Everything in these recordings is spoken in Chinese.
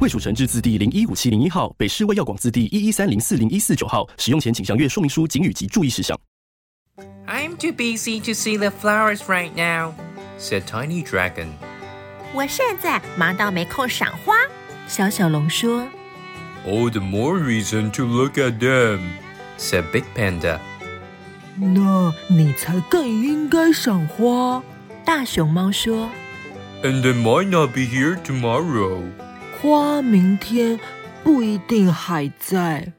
卫蜀成字字第零一五七零一号，北市卫药广字第一一三零四零一四九号。使用前请详阅说明书、警语及注意事项。I'm too busy to see the flowers right now. said Tiny Dragon. 我现在忙到没空赏花。小小龙说。All the more reason to look at them, said Big Panda. 那你才更应该赏花。大熊猫说。And they might not be here tomorrow. 花明天不一定还在。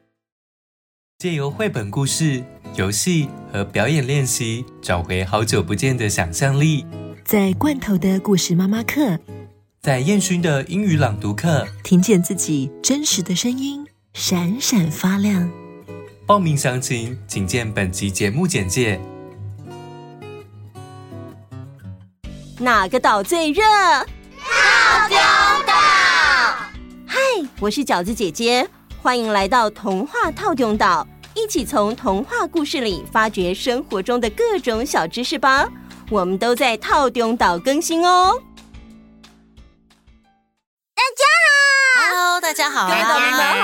借由绘本故事、游戏和表演练习，找回好久不见的想象力。在罐头的故事妈妈课，在燕勋的英语朗读课，听见自己真实的声音，闪闪发亮。报名详情，请见本集节目简介。哪个岛最热？套我是饺子姐姐，欢迎来到童话套丁岛，一起从童话故事里发掘生活中的各种小知识吧。我们都在套丁岛更新哦。大家好，Hello，大家好，大家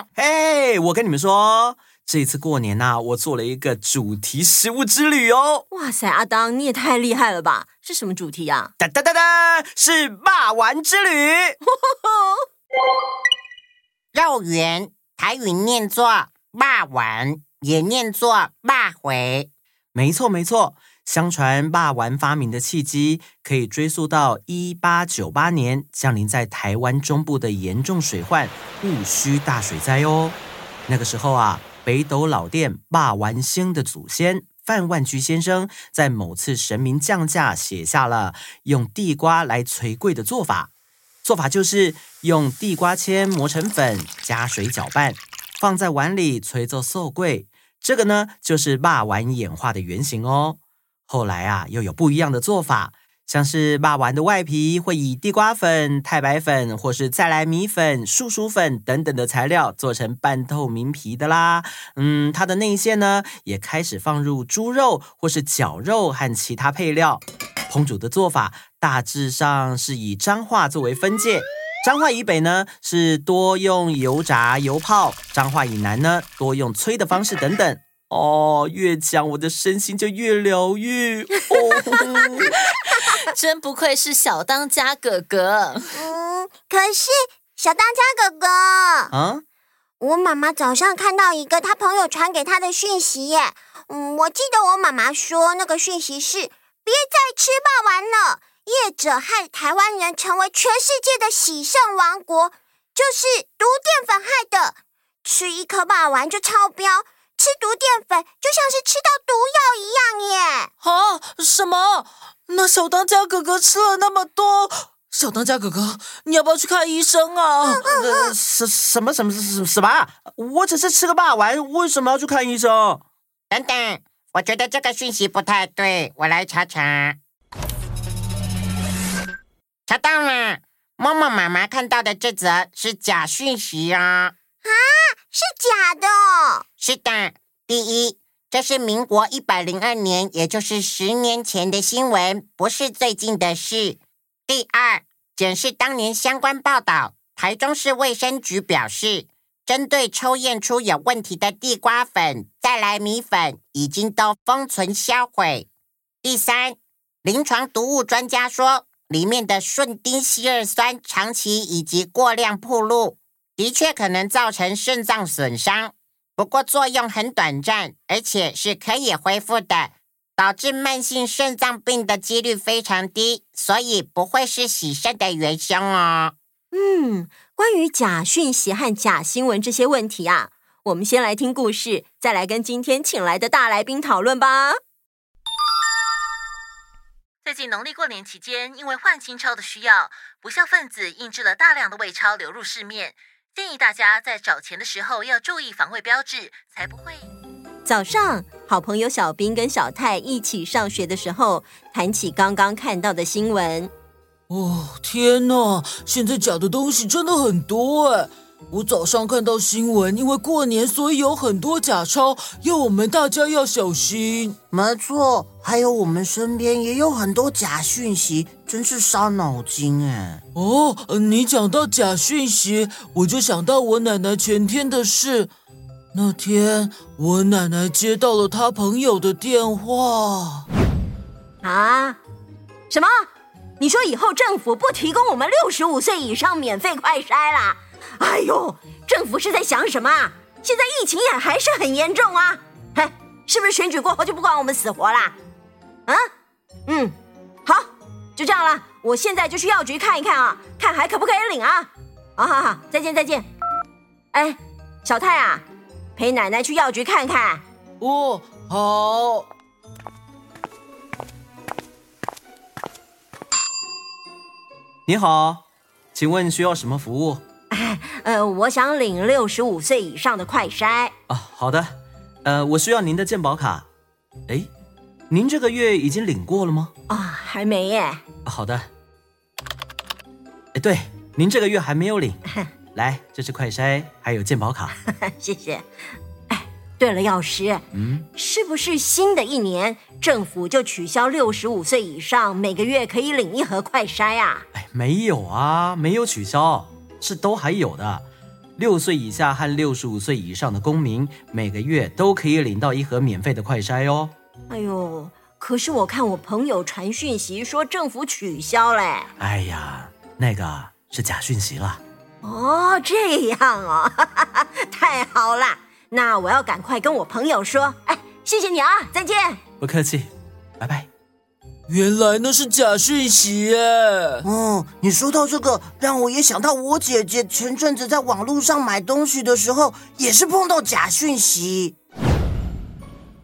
好。嘿，hey, 我跟你们说，这一次过年呐、啊，我做了一个主题食物之旅哦。哇塞，阿当你也太厉害了吧！是什么主题呀、啊？哒哒哒哒，是霸王之旅。肉圆，台语念作肉圆，也念作霸回。没错，没错。相传肉圆发明的契机可以追溯到一八九八年降临在台湾中部的严重水患戊戌大水灾哦。那个时候啊，北斗老店肉圆星的祖先范万居先生在某次神明降驾写下了用地瓜来催贵的做法。做法就是用地瓜签磨成粉，加水搅拌，放在碗里催做寿桂。这个呢，就是肉圆演化的原型哦。后来啊，又有不一样的做法，像是肉圆的外皮会以地瓜粉、太白粉或是再来米粉、树薯粉等等的材料做成半透明皮的啦。嗯，它的内馅呢，也开始放入猪肉或是绞肉和其他配料。烹煮的做法大致上是以彰化作为分界，彰化以北呢是多用油炸、油泡，彰化以南呢多用催的方式等等。哦，越讲我的身心就越疗愈哦，真不愧是小当家哥哥。嗯，可是小当家哥哥，啊，我妈妈早上看到一个她朋友传给她的讯息耶。嗯，我记得我妈妈说那个讯息是：别再吃霸王了，业者害台湾人成为全世界的喜圣王国，就是毒淀粉害的，吃一颗霸王就超标。吃毒淀粉就像是吃到毒药一样耶！啊，什么？那小当家哥哥吃了那么多，小当家哥哥，你要不要去看医生啊？呃，什什么什么什什什么？我只是吃个霸王，为什么要去看医生？等等，我觉得这个讯息不太对，我来查查。查到了，默默妈妈看到的这则是假讯息啊！啊，是假的哦。是的，第一，这是民国一百零二年，也就是十年前的新闻，不是最近的事。第二，检视当年相关报道，台中市卫生局表示，针对抽验出有问题的地瓜粉、再来米粉，已经都封存销毁。第三，临床毒物专家说，里面的顺丁烯二酸长期以及过量暴露。的确可能造成肾脏损伤，不过作用很短暂，而且是可以恢复的，导致慢性肾脏病的几率非常低，所以不会是洗肾的元凶哦。嗯，关于假讯息和假新闻这些问题啊，我们先来听故事，再来跟今天请来的大来宾讨论吧。最近农历过年期间，因为换新钞的需要，不孝分子印制了大量的伪钞流入市面。建议大家在找钱的时候要注意防伪标志，才不会。早上，好朋友小兵跟小泰一起上学的时候，谈起刚刚看到的新闻。哦，天哪！现在假的东西真的很多哎。我早上看到新闻，因为过年，所以有很多假钞，要我们大家要小心。没错，还有我们身边也有很多假讯息，真是伤脑筋哎。哦，你讲到假讯息，我就想到我奶奶前天的事。那天我奶奶接到了她朋友的电话。啊？什么？你说以后政府不提供我们六十五岁以上免费快筛啦？哎呦，政府是在想什么？现在疫情也还是很严重啊！嘿，是不是选举过后就不管我们死活啦？啊？嗯，好，就这样了。我现在就去药局看一看啊，看还可不可以领啊？好好好，再见再见。哎，小泰啊，陪奶奶去药局看看。哦，好。你好，请问需要什么服务？呃，我想领六十五岁以上的快筛啊。好的，呃，我需要您的健保卡。哎，您这个月已经领过了吗？啊，还没耶。好的。哎，对，您这个月还没有领。来，这是快筛，还有健保卡。谢谢。哎，对了，药师，嗯，是不是新的一年政府就取消六十五岁以上每个月可以领一盒快筛啊？哎，没有啊，没有取消。是都还有的，六岁以下和六十五岁以上的公民每个月都可以领到一盒免费的快筛哦。哎呦，可是我看我朋友传讯息说政府取消嘞。哎呀，那个是假讯息了。哦，这样哦，太好了，那我要赶快跟我朋友说。哎，谢谢你啊，再见。不客气，拜拜。原来那是假讯息耶！嗯，你说到这个，让我也想到我姐姐前阵子在网络上买东西的时候，也是碰到假讯息。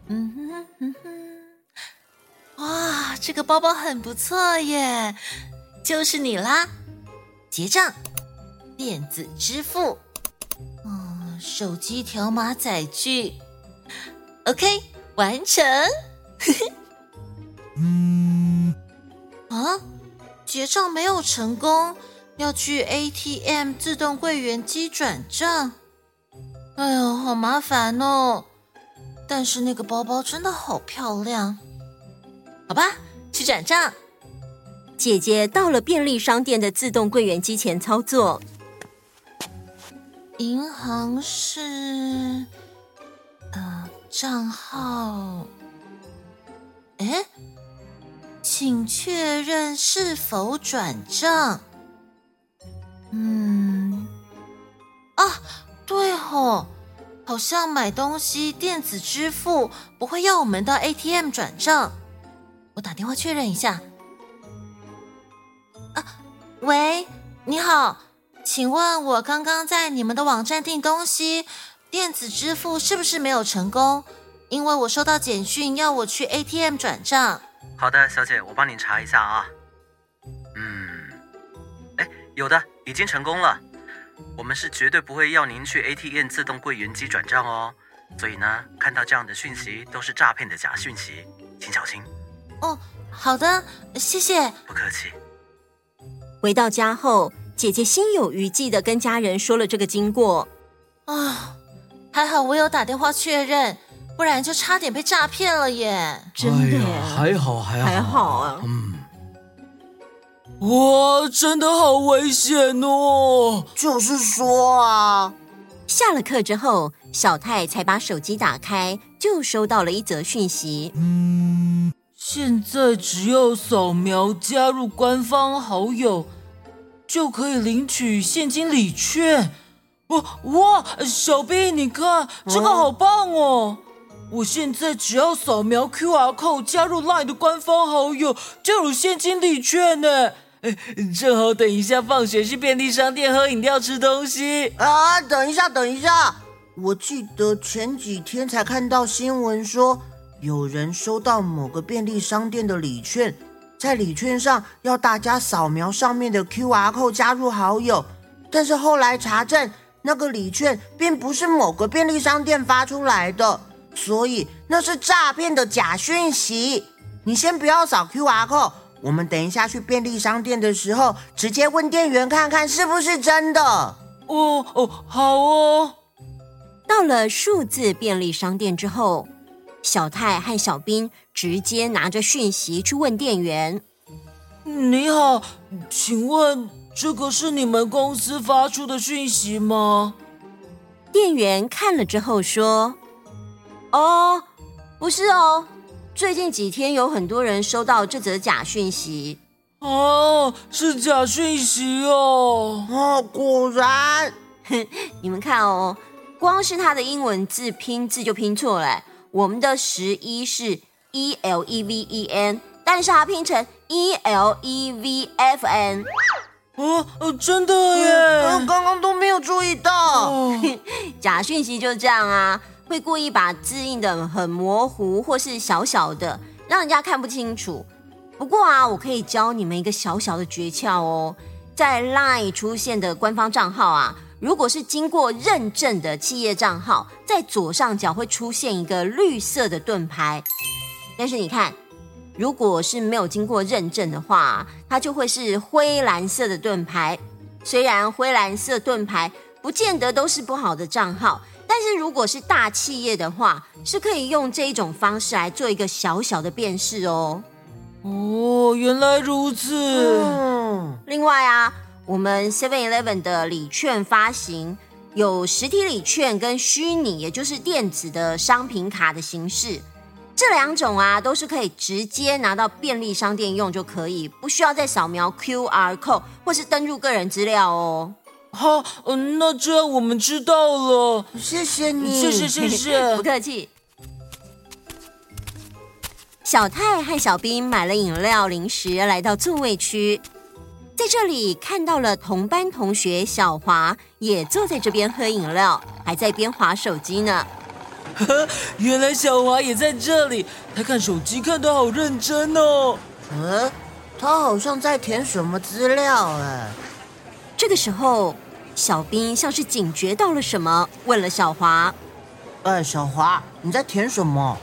嗯哼嗯哼，哇，这个包包很不错耶，就是你啦！结账，电子支付，嗯，手机条码载具，OK，完成。嗯，啊，结账没有成功，要去 ATM 自动柜员机转账。哎呦，好麻烦哦！但是那个包包真的好漂亮，好吧，去转账。姐姐到了便利商店的自动柜员机前操作。银行是，呃，账号，哎。请确认是否转账。嗯，啊，对哦，好像买东西电子支付不会要我们到 ATM 转账。我打电话确认一下。啊，喂，你好，请问我刚刚在你们的网站订东西，电子支付是不是没有成功？因为我收到简讯要我去 ATM 转账。好的，小姐，我帮你查一下啊。嗯，哎，有的，已经成功了。我们是绝对不会要您去 ATM 自动柜员机转账哦。所以呢，看到这样的讯息都是诈骗的假讯息，请小心。哦，好的，谢谢。不客气。回到家后，姐姐心有余悸的跟家人说了这个经过。啊，还好我有打电话确认。不然就差点被诈骗了耶！真的，哎、还好还好还好啊。嗯，哇，真的好危险哦！就是说啊，下了课之后，小泰才把手机打开，就收到了一则讯息。嗯，现在只要扫描加入官方好友，就可以领取现金礼券。哇哇，小兵，你看这个好棒哦！我现在只要扫描 QR code 加入 LINE 的官方好友，就有现金礼券呢。哎，正好等一下放学去便利商店喝饮料、吃东西。啊，等一下，等一下！我记得前几天才看到新闻说，有人收到某个便利商店的礼券，在礼券上要大家扫描上面的 QR code 加入好友，但是后来查证。那个礼券并不是某个便利商店发出来的，所以那是诈骗的假讯息。你先不要扫 QR code，我们等一下去便利商店的时候，直接问店员看看是不是真的。哦哦，好哦。到了数字便利商店之后，小泰和小兵直接拿着讯息去问店员：“你好，请问这个是你们公司发出的讯息吗？”店员看了之后说：“哦，不是哦。”最近几天有很多人收到这则假讯息哦，是假讯息哦。哦，果然，你们看哦，光是它的英文字拼字就拼错了。我们的十一是 E L E V E N，但是它拼成 E L E V F N。哦哦，真的耶！我刚刚都没有注意到，哦、假讯息就这样啊。会故意把字印的很模糊，或是小小的，让人家看不清楚。不过啊，我可以教你们一个小小的诀窍哦，在 LINE 出现的官方账号啊，如果是经过认证的企业账号，在左上角会出现一个绿色的盾牌。但是你看，如果是没有经过认证的话，它就会是灰蓝色的盾牌。虽然灰蓝色盾牌不见得都是不好的账号。但是如果是大企业的话，是可以用这一种方式来做一个小小的辨识哦。哦，原来如此。嗯。另外啊，我们 Seven Eleven 的礼券发行有实体礼券跟虚拟，也就是电子的商品卡的形式。这两种啊，都是可以直接拿到便利商店用就可以，不需要再扫描 QR code 或是登入个人资料哦。好，嗯，那这样我们知道了。谢谢你，谢谢谢谢，不客气。小泰和小兵买了饮料、零食，来到座位区，在这里看到了同班同学小华，也坐在这边喝饮料，还在边划手机呢。呵，原来小华也在这里，他看手机看得好认真哦。嗯，他好像在填什么资料哎。这个时候。小兵像是警觉到了什么，问了小华：“哎，小华，你在填什么？”“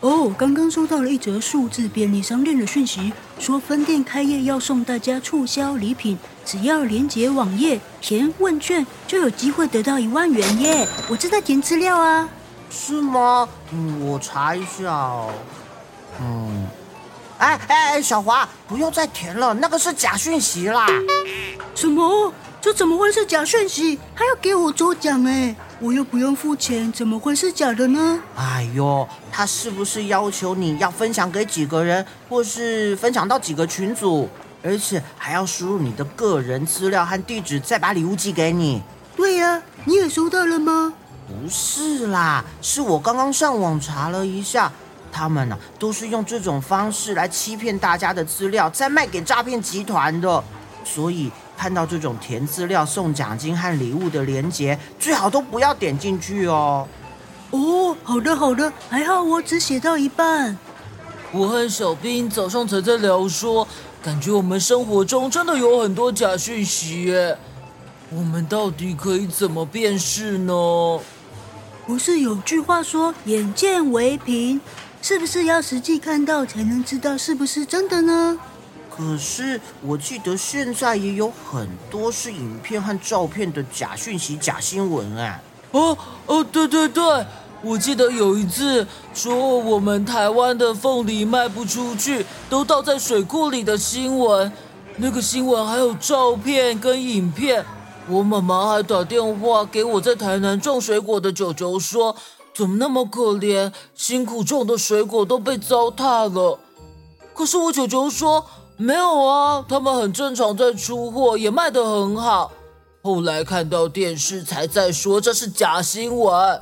哦，刚刚收到了一则数字便利商店的讯息，说分店开业要送大家促销礼品，只要连接网页填问卷，就有机会得到一万元耶！我正在填资料啊。”“是吗？嗯，我查一下哦。”“嗯，哎哎哎，小华，不要再填了，那个是假讯息啦。”“什么？”这怎么会是假讯息？还要给我抽奖哎！我又不用付钱，怎么会是假的呢？哎呦，他是不是要求你要分享给几个人，或是分享到几个群组，而且还要输入你的个人资料和地址，再把礼物寄给你？对呀，你也收到了吗？不是啦，是我刚刚上网查了一下，他们呢都是用这种方式来欺骗大家的资料，再卖给诈骗集团的，所以。看到这种填资料送奖金和礼物的链接，最好都不要点进去哦。哦，好的好的，还好我只写到一半。我和小兵早上才在聊说，感觉我们生活中真的有很多假讯息耶。我们到底可以怎么辨识呢？不是有句话说“眼见为凭”，是不是要实际看到才能知道是不是真的呢？可是我记得现在也有很多是影片和照片的假讯息、假新闻啊！哦哦，对对对，我记得有一次说我们台湾的凤梨卖不出去，都倒在水库里的新闻，那个新闻还有照片跟影片。我妈妈还打电话给我在台南种水果的舅舅说，怎么那么可怜，辛苦种的水果都被糟蹋了。可是我舅舅说。没有啊，他们很正常在出货，也卖得很好。后来看到电视才在说这是假新闻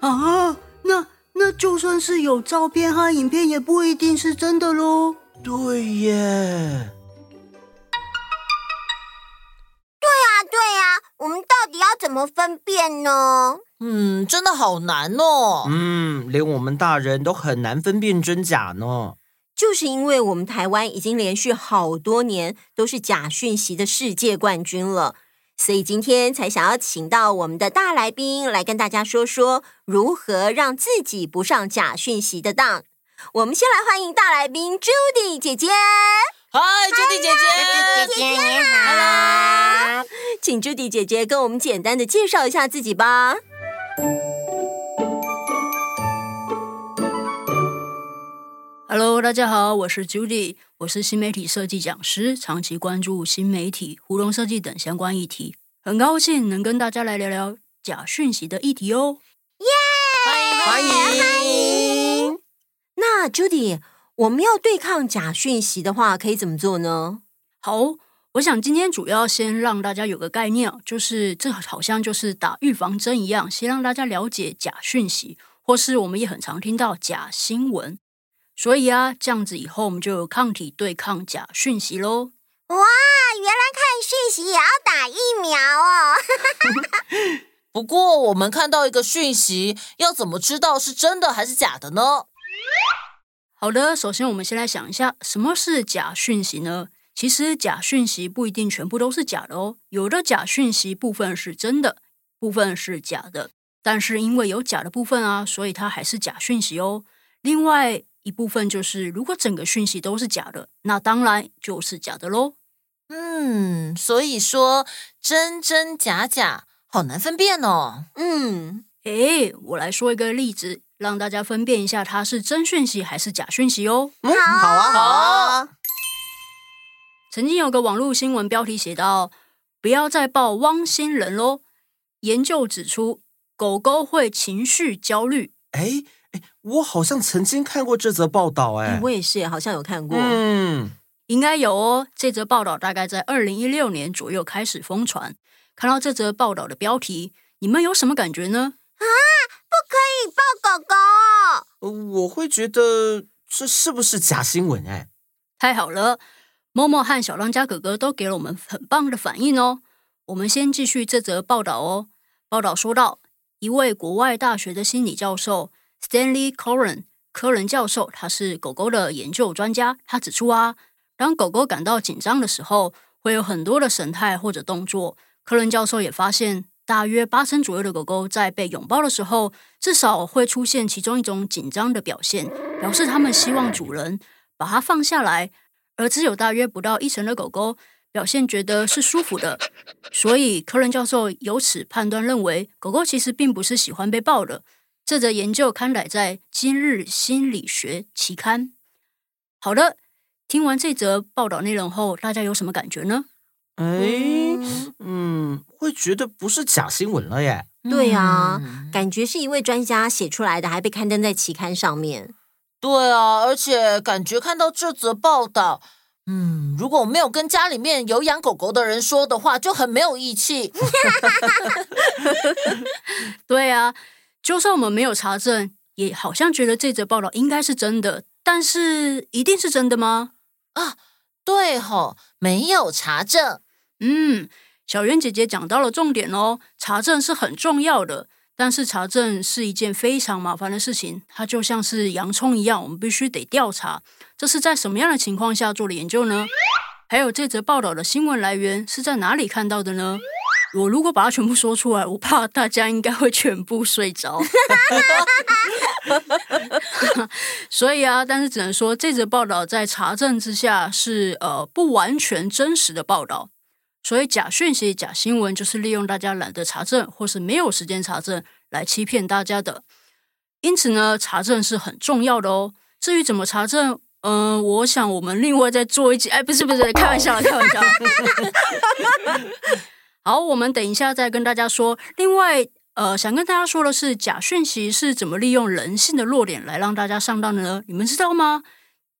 啊！那那就算是有照片和影片，也不一定是真的喽。对耶。对呀对呀，我们到底要怎么分辨呢？嗯，真的好难哦。嗯，连我们大人都很难分辨真假呢。就是因为我们台湾已经连续好多年都是假讯息的世界冠军了，所以今天才想要请到我们的大来宾来跟大家说说如何让自己不上假讯息的当。我们先来欢迎大来宾 Judy 姐姐。嗨，Judy 姐姐，姐姐你好。请 Judy 姐姐跟我们简单的介绍一下自己吧。Hello，大家好，我是 Judy，我是新媒体设计讲师，长期关注新媒体、互动设计等相关议题，很高兴能跟大家来聊聊假讯息的议题哦。耶、yeah!！欢迎欢迎。那 Judy，我们要对抗假讯息的话，可以怎么做呢？好，我想今天主要先让大家有个概念，就是这好像就是打预防针一样，先让大家了解假讯息，或是我们也很常听到假新闻。所以啊，这样子以后我们就有抗体对抗假讯息喽。哇，原来看讯息也要打疫苗哦！不过我们看到一个讯息，要怎么知道是真的还是假的呢？好的，首先我们先来想一下，什么是假讯息呢？其实假讯息不一定全部都是假的哦，有的假讯息部分是真的，部分是假的。但是因为有假的部分啊，所以它还是假讯息哦。另外，一部分就是，如果整个讯息都是假的，那当然就是假的喽。嗯，所以说真真假假好难分辨哦。嗯，诶，我来说一个例子，让大家分辨一下它是真讯息还是假讯息哦。嗯，好啊，好啊。曾经有个网络新闻标题写到：“不要再抱汪星人喽。”研究指出，狗狗会情绪焦虑。诶。我好像曾经看过这则报道，哎，我也是，好像有看过，嗯，应该有哦。这则报道大概在二零一六年左右开始疯传。看到这则报道的标题，你们有什么感觉呢？啊，不可以抱狗狗！我会觉得这是不是假新闻？哎，太好了，默默和小当家哥哥都给了我们很棒的反应哦。我们先继续这则报道哦。报道说到，一位国外大学的心理教授。Stanley Coren 科伦教授，他是狗狗的研究专家。他指出啊，当狗狗感到紧张的时候，会有很多的神态或者动作。科伦教授也发现，大约八成左右的狗狗在被拥抱的时候，至少会出现其中一种紧张的表现，表示他们希望主人把它放下来。而只有大约不到一成的狗狗表现觉得是舒服的。所以，科伦教授由此判断认为，狗狗其实并不是喜欢被抱的。这则研究刊载在《今日心理学》期刊。好的，听完这则报道内容后，大家有什么感觉呢？哎，嗯，会觉得不是假新闻了耶。对啊，嗯，感觉是一位专家写出来的，还被刊登在期刊上面。对啊，而且感觉看到这则报道，嗯，如果我没有跟家里面有养狗狗的人说的话，就很没有义气。对啊。就算我们没有查证，也好像觉得这则报道应该是真的，但是一定是真的吗？啊，对吼，没有查证。嗯，小圆姐姐讲到了重点哦，查证是很重要的，但是查证是一件非常麻烦的事情，它就像是洋葱一样，我们必须得调查，这是在什么样的情况下做的研究呢？还有这则报道的新闻来源是在哪里看到的呢？我如果把它全部说出来，我怕大家应该会全部睡着。所以啊，但是只能说这则报道在查证之下是呃不完全真实的报道。所以假讯息、假新闻就是利用大家懒得查证或是没有时间查证来欺骗大家的。因此呢，查证是很重要的哦。至于怎么查证，嗯、我想我们另外再做一集。哎，不是不是，开玩笑，开玩笑。好，我们等一下再跟大家说。另外，呃，想跟大家说的是，假讯息是怎么利用人性的弱点来让大家上当的呢？你们知道吗？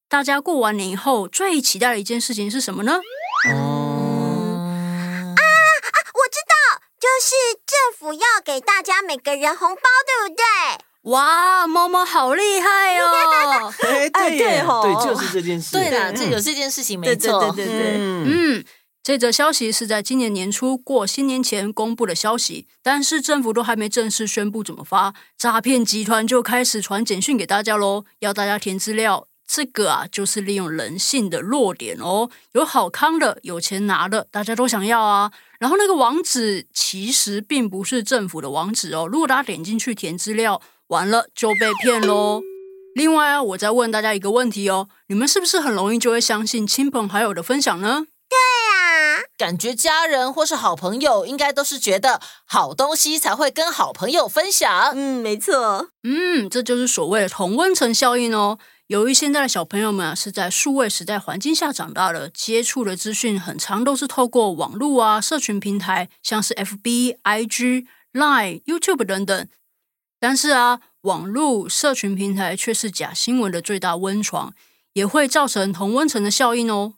大家过完年以后最期待的一件事情是什么呢？嗯、啊啊！我知道，就是政府要给大家每个人红包，对不对？哇，猫猫好厉害哦！哎，对对、哦、对，就是这件事。对啦，这有这件事情没错。对对对对，嗯。嗯这则消息是在今年年初过新年前公布的消息，但是政府都还没正式宣布怎么发，诈骗集团就开始传简讯给大家喽，要大家填资料，这个啊，就是利用人性的弱点哦，有好康的，有钱拿的，大家都想要啊。然后那个网址其实并不是政府的网址哦，如果大家点进去填资料，完了就被骗喽。另外啊，我再问大家一个问题哦，你们是不是很容易就会相信亲朋好友的分享呢？对，感觉家人或是好朋友应该都是觉得好东西才会跟好朋友分享。嗯，没错。嗯，这就是所谓的同温层效应哦。由于现在的小朋友们啊，是在数位时代环境下长大的，接触的资讯很常都是透过网络啊、社群平台，像是 FB、IG、Line、YouTube 等等。但是啊，网络社群平台却是假新闻的最大温床，也会造成同温层的效应哦。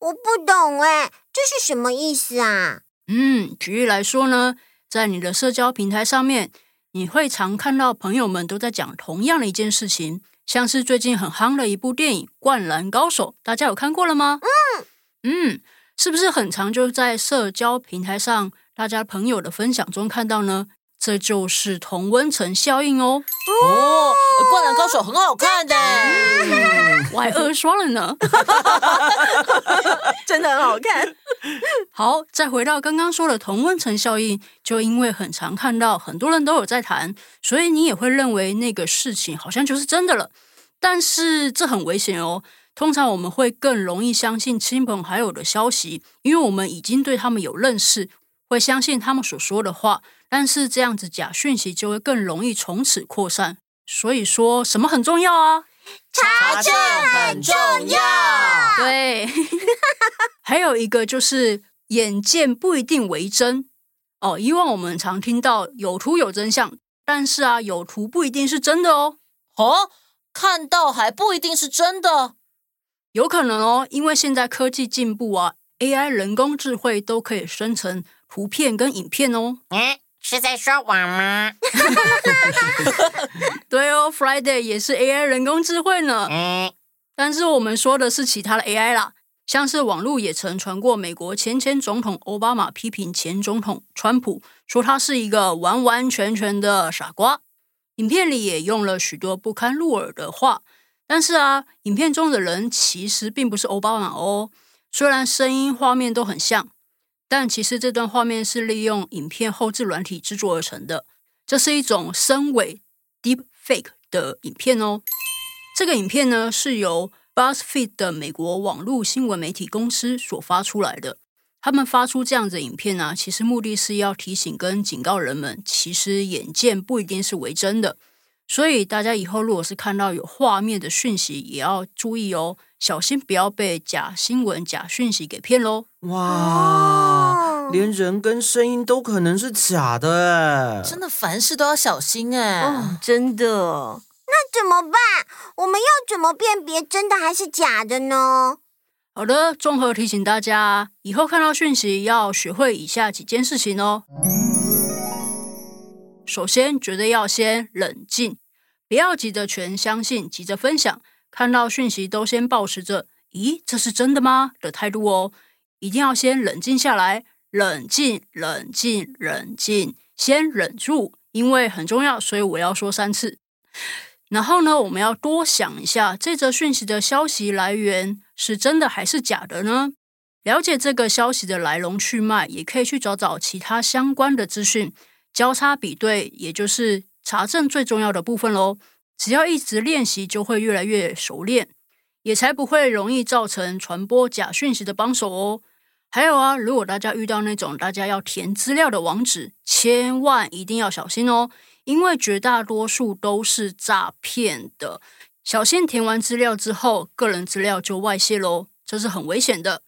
嗯，我不懂哎，这是什么意思啊？嗯，举例来说呢，在你的社交平台上面，你会常看到朋友们都在讲同样的一件事情，像是最近很夯的一部电影《灌篮高手》，大家有看过了吗？嗯嗯，是不是很常就在社交平台上，大家朋友的分享中看到呢？这就是同温层效应哦！哦，《灌篮高手》很好看的，我还二刷了呢，真的很好看。好，再回到刚刚说的同温层效应，就因为很常看到很多人都有在谈，所以你也会认为那个事情好像就是真的了。但是这很危险哦。通常我们会更容易相信亲朋好友的消息，因为我们已经对他们有认识，会相信他们所说的话。但是这样子假讯息就会更容易从此扩散，所以说什么很重要啊？查证很重要。对，还有一个就是眼见不一定为真哦。以往我们常听到有图有真相，但是啊，有图不一定是真的哦。哦，看到还不一定是真的，有可能哦，因为现在科技进步啊，AI 人工智慧都可以生成图片跟影片哦。嗯是在说我吗？对哦，Friday 也是 AI 人工智慧呢。嗯，但是我们说的是其他的 AI 啦，像是网络也曾传过美国前前总统奥巴马批评前总统川普，说他是一个完完全全的傻瓜。影片里也用了许多不堪入耳的话，但是啊，影片中的人其实并不是奥巴马哦，虽然声音画面都很像。但其实这段画面是利用影片后置软体制作而成的，这是一种深伪 （deep fake） 的影片哦。这个影片呢是由 BuzzFeed 的美国网络新闻媒体公司所发出来的。他们发出这样的影片呢、啊，其实目的是要提醒跟警告人们，其实眼见不一定是为真的。所以大家以后如果是看到有画面的讯息，也要注意哦，小心不要被假新闻、假讯息给骗喽。哇，连人跟声音都可能是假的，真的凡事都要小心哎！哦，真的，那怎么办？我们要怎么辨别真的还是假的呢？好的，综合提醒大家，以后看到讯息要学会以下几件事情哦。首先，绝对要先冷静，不要急着全相信，急着分享，看到讯息都先保持着“咦，这是真的吗”的态度哦。一定要先冷静下来，冷静，冷静，冷静，先忍住，因为很重要，所以我要说三次。然后呢，我们要多想一下，这则讯息的消息来源是真的还是假的呢？了解这个消息的来龙去脉，也可以去找找其他相关的资讯，交叉比对，也就是查证最重要的部分喽。只要一直练习，就会越来越熟练。也才不会容易造成传播假讯息的帮手哦。还有啊，如果大家遇到那种大家要填资料的网址，千万一定要小心哦，因为绝大多数都是诈骗的。小心填完资料之后，个人资料就外泄喽，这是很危险的。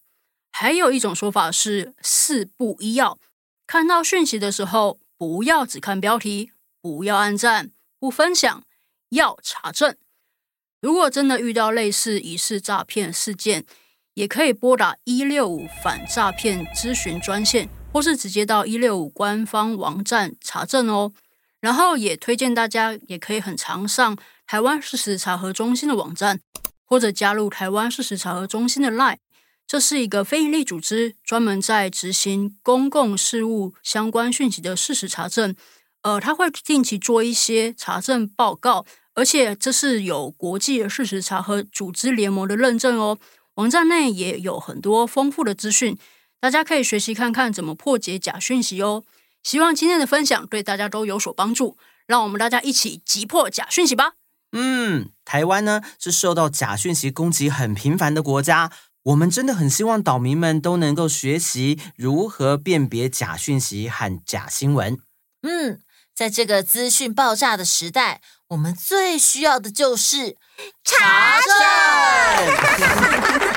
还有一种说法是四不一要，看到讯息的时候，不要只看标题，不要按赞，不分享，要查证。如果真的遇到类似疑似诈骗事件，也可以拨打一六五反诈骗咨询专线，或是直接到一六五官方网站查证哦。然后也推荐大家，也可以很常上台湾事实查核中心的网站，或者加入台湾事实查核中心的 LINE。这是一个非营利组织，专门在执行公共事务相关讯息的事实查证。呃，他会定期做一些查证报告。而且这是有国际事实查核组织联盟的认证哦。网站内也有很多丰富的资讯，大家可以学习看看怎么破解假讯息哦。希望今天的分享对大家都有所帮助，让我们大家一起击破假讯息吧。嗯，台湾呢是受到假讯息攻击很频繁的国家，我们真的很希望岛民们都能够学习如何辨别假讯息和假新闻。嗯，在这个资讯爆炸的时代，我们最需要的就是查证。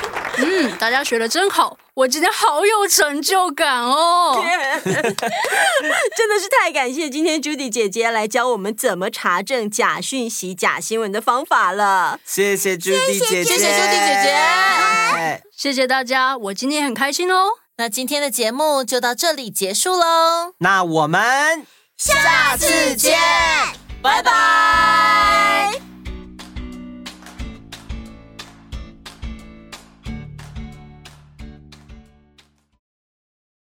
嗯，大家学的真好，我今天好有成就感哦！真的是太感谢今天 Judy 姐姐来教我们怎么查证假讯息、假新闻的方法了。谢谢 Judy 姐姐，谢谢 Judy 姐姐，谢谢大家，我今天很开心哦。那今天的节目就到这里结束喽，那我们下次见，拜拜。